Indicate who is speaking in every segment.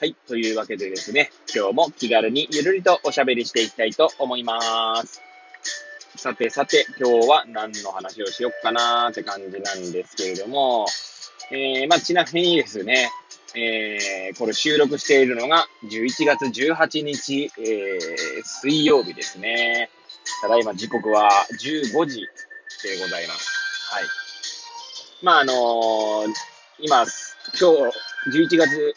Speaker 1: はい。というわけでですね、今日も気軽にゆるりとおしゃべりしていきたいと思います。さてさて、今日は何の話をしよっかなーって感じなんですけれども、えー、まあ、ちなみにですね、えー、これ収録しているのが11月18日、えー、水曜日ですね。ただいま時刻は15時でございます。はい。まあ、あのー、今、今日、11月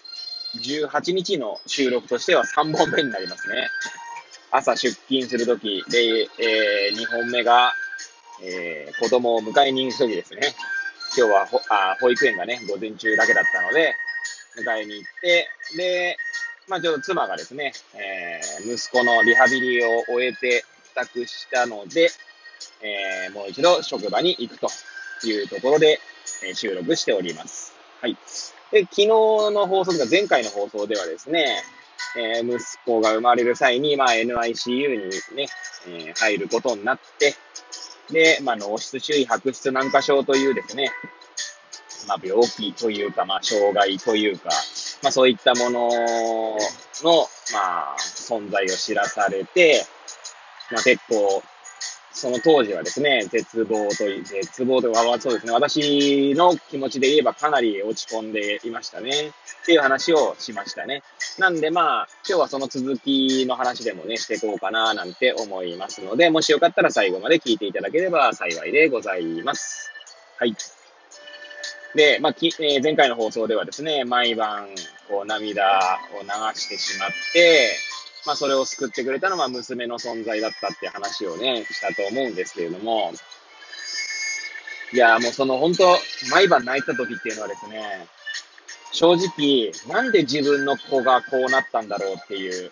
Speaker 1: 18日の収録としては3本目になりますね。朝出勤するときで、えー、2本目が、えー、子供を迎えに行くときですね。今日はほあ保育園がね、午前中だけだったので、迎えに行って、で、まあちょっと妻がですね、えー、息子のリハビリを終えて帰宅したので、えー、もう一度職場に行くというところで、えー、収録しております。はい。で、昨日の放送とか前回の放送ではですね、えー、息子が生まれる際に、まあ、NICU にね、えー、入ることになって、で、まあ、脳室周囲白質軟化症というですね、まあ、病気というか、まあ、障害というか、まあ、そういったものの、まあ、存在を知らされて、まあ、結構、その当時はですね、絶望とい、絶望とは、そうですね、私の気持ちで言えばかなり落ち込んでいましたね。っていう話をしましたね。なんでまあ、今日はその続きの話でもね、していこうかななんて思いますので、もしよかったら最後まで聞いていただければ幸いでございます。はい。で、まあ、きえー、前回の放送ではですね、毎晩、こう、涙を流してしまって、まあ、それを救ってくれたのは娘の存在だったって話をね、したと思うんですけれども、いや、もうその本当、毎晩泣いた時っていうのはですね、正直、なんで自分の子がこうなったんだろうっていう、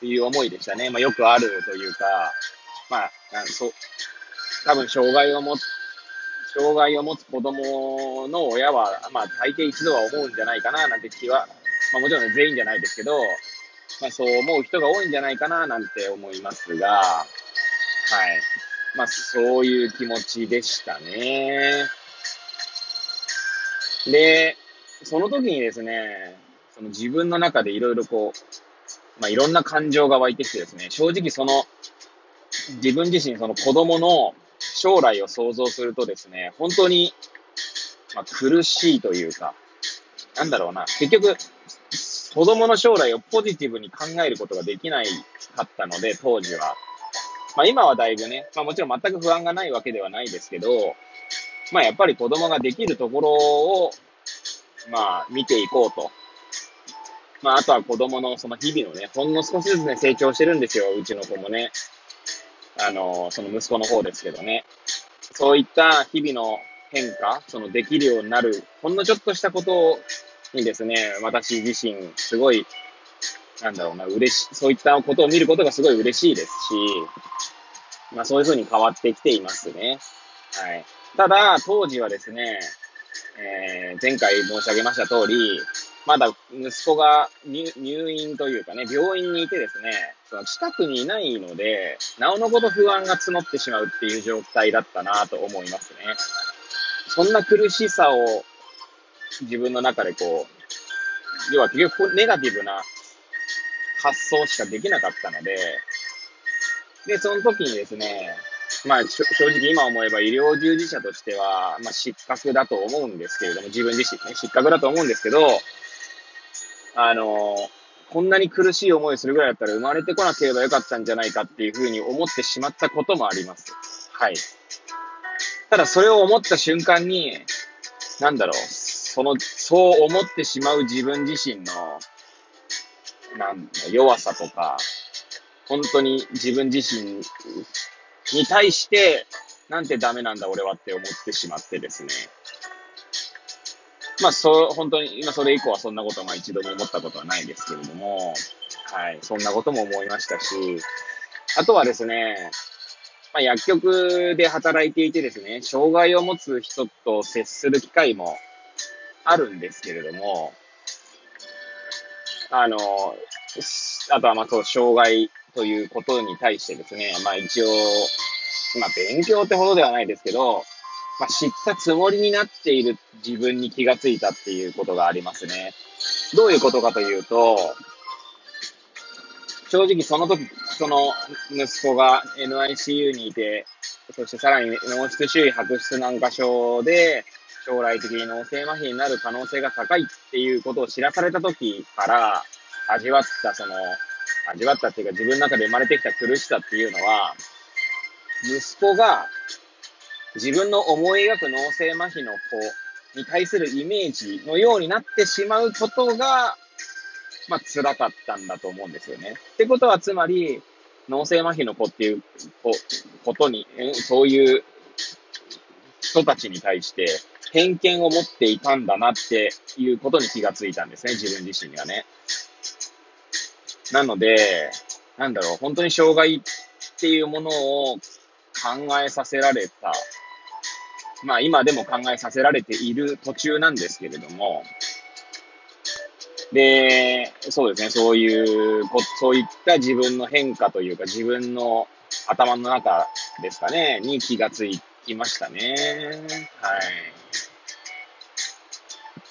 Speaker 1: いう思いでしたね。まあ、よくあるというか、まあ、そう、多分障害を持つ、障害を持つ子供の親は、まあ、大抵一度は思うんじゃないかな、なんて気は、まあ、もちろん全員じゃないですけど、まあ、そう思う人が多いんじゃないかななんて思いますが、はい。まあ、そういう気持ちでしたね。で、その時にですね、その自分の中でいろいろこう、まあ、いろんな感情が湧いてきてですね、正直その、自分自身その子供の将来を想像するとですね、本当に、まあ、苦しいというか、なんだろうな、結局、子供の将来をポジティブに考えることができないかったので、当時は。まあ今はだいぶね、まあもちろん全く不安がないわけではないですけど、まあやっぱり子供ができるところを、まあ見ていこうと。まああとは子供のその日々のね、ほんの少しずつね、成長してるんですよ、うちの子もね。あの、その息子の方ですけどね。そういった日々の変化、そのできるようになる、ほんのちょっとしたことをにですね、私自身、すごい、なんだろうな、嬉し、そういったことを見ることがすごい嬉しいですし、まあそういうふうに変わってきていますね。はい。ただ、当時はですね、えー、前回申し上げました通り、まだ息子が入院というかね、病院にいてですね、その近くにいないので、なおのこと不安が募ってしまうっていう状態だったなと思いますね。そんな苦しさを自分の中でこう、要は結局ネガティブな発想しかできなかったので、で、その時にですね、まあ、正直今思えば医療従事者としては、まあ、失格だと思うんですけれども、自分自身ね、失格だと思うんですけど、あの、こんなに苦しい思いするぐらいだったら生まれてこなければよかったんじゃないかっていうふうに思ってしまったこともあります。はい。ただそれを思った瞬間に、なんだろう、その、そう思ってしまう自分自身の、なん弱さとか、本当に自分自身に対して、なんてダメなんだ俺はって思ってしまってですね。まあ、そう、本当に、今それ以降はそんなことは一度も思ったことはないですけれども、はい、そんなことも思いましたし、あとはですね、まあ、薬局で働いていてですね、障害を持つ人と接する機会もあるんですけれども、あの、あとはまあそう、障害ということに対してですね、まあ一応、まあ勉強ってほどではないですけど、まあ知ったつもりになっている自分に気がついたっていうことがありますね。どういうことかというと、正直その時、その息子が NICU にいて、そしてさらに脳室周囲白質軟化症で、将来的に脳性麻痺になる可能性が高いっていうことを知らされた時から味わったその、味わったっていうか自分の中で生まれてきた苦しさっていうのは、息子が自分の思い描く脳性麻痺の子に対するイメージのようになってしまうことが、まあ辛かったんだと思うんですよね。ってことはつまり、脳性麻痺の子っていうことに、そういう人たちに対して偏見を持っていたんだなっていうことに気がついたんですね、自分自身にはね。なので、なんだろう、本当に障害っていうものを考えさせられた。まあ今でも考えさせられている途中なんですけれども、で、そうですね、そういう、そういった自分の変化というか自分の頭の中ですかね、に気がつきましたね。はい。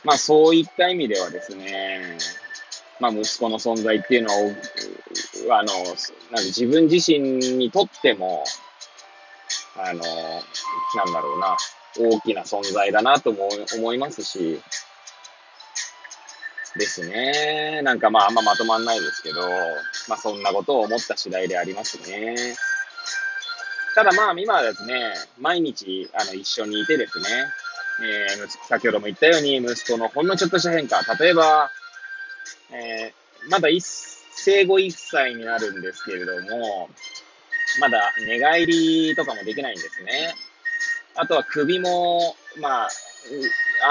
Speaker 1: まあそういった意味ではですね、まあ息子の存在っていうのは、あの、なん自分自身にとっても、あの、なんだろうな、大きな存在だなとも思いますし、ですね。なんかまああんままとまんないですけど、まあそんなことを思った次第でありますね。ただまあ今はですね、毎日あの一緒にいてですね、えー、先ほども言ったように、息子のほんのちょっとした変化。例えば、えー、まだ生後1歳になるんですけれども、まだ寝返りとかもできないんですね。あとは首も、まあ、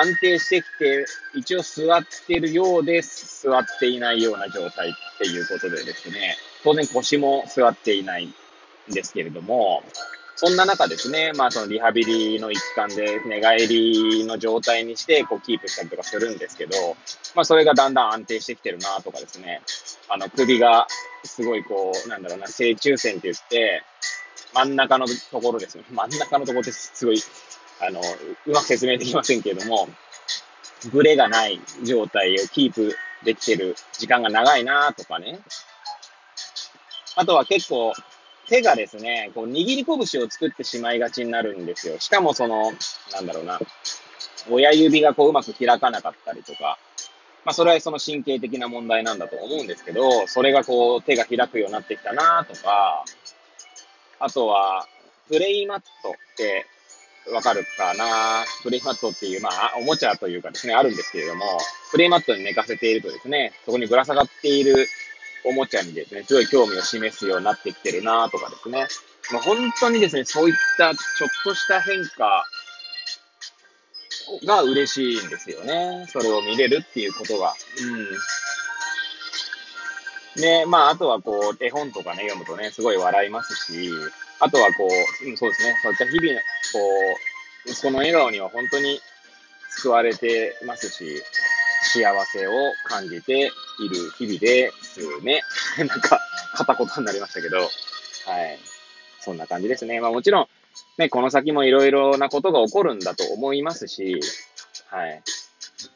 Speaker 1: 安定してきて、一応座ってるようです。座っていないような状態っていうことでですね、当然腰も座っていないんですけれども、そんな中ですね、まあそのリハビリの一環で寝返りの状態にしてこうキープしたりとかするんですけど、まあそれがだんだん安定してきてるなとかですね、あの首がすごいこう、なんだろうな、正中線って言って、真ん中のところですね。真ん中のところってすごい、あの、うまく説明できませんけれども、ブレがない状態をキープできてる時間が長いなとかね。あとは結構、手がですね、こう握り拳を作ってしまいがちになるんですよ。しかもその、なんだろうな、親指がこううまく開かなかったりとか、まあそれはその神経的な問題なんだと思うんですけど、それがこう手が開くようになってきたなとか、あとは、プレイマットってわかるかな？プレイマットっていう、まあ、おもちゃというかですね、あるんですけれども、プレイマットに寝かせているとですね、そこにぶら下がっているおもちゃにですね、すごい興味を示すようになってきてるなとかですね。まあ、本当にですね、そういったちょっとした変化が嬉しいんですよね。それを見れるっていうことが。うん。で、まあ、あとはこう、絵本とかね、読むとね、すごい笑いますし、あとはこう、うん、そうですね、そういった日々の、こう、息子の笑顔には本当に救われてますし、幸せを感じている日々ですね。なんか、片言になりましたけど、はい。そんな感じですね。まあもちろん、ね、この先もいろいろなことが起こるんだと思いますし、はい。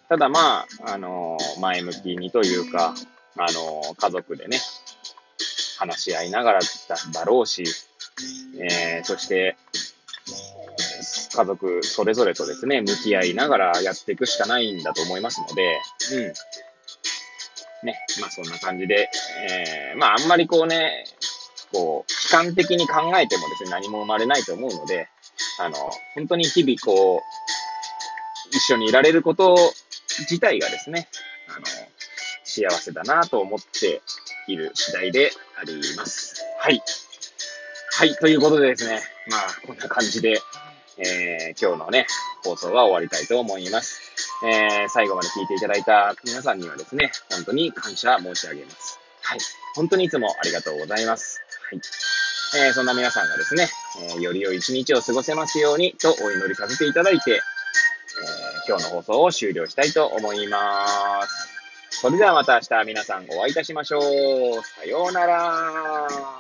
Speaker 1: ただまあ、あの前向きにというか、あの家族でね、話し合いながらだろうし、えー、そして、家族それぞれとですね、向き合いながらやっていくしかないんだと思いますので、うん。ね、まあそんな感じで、えー、まああんまりこうね、こう、悲観的に考えてもですね、何も生まれないと思うので、あの、本当に日々こう、一緒にいられること自体がですね、あの、幸せだなと思っている次第であります。はい。はい、ということでですね、まあ、こんな感じで、えー、今日のね、放送は終わりたいと思います。えー、最後まで聞いていただいた皆さんにはですね、本当に感謝申し上げます。はい。本当にいつもありがとうございます。はい。えー、そんな皆さんがですね、えー、より良い一日を過ごせますようにとお祈りさせていただいて、え、今日の放送を終了したいと思います。それではまた明日皆さんお会いいたしましょう。さようなら。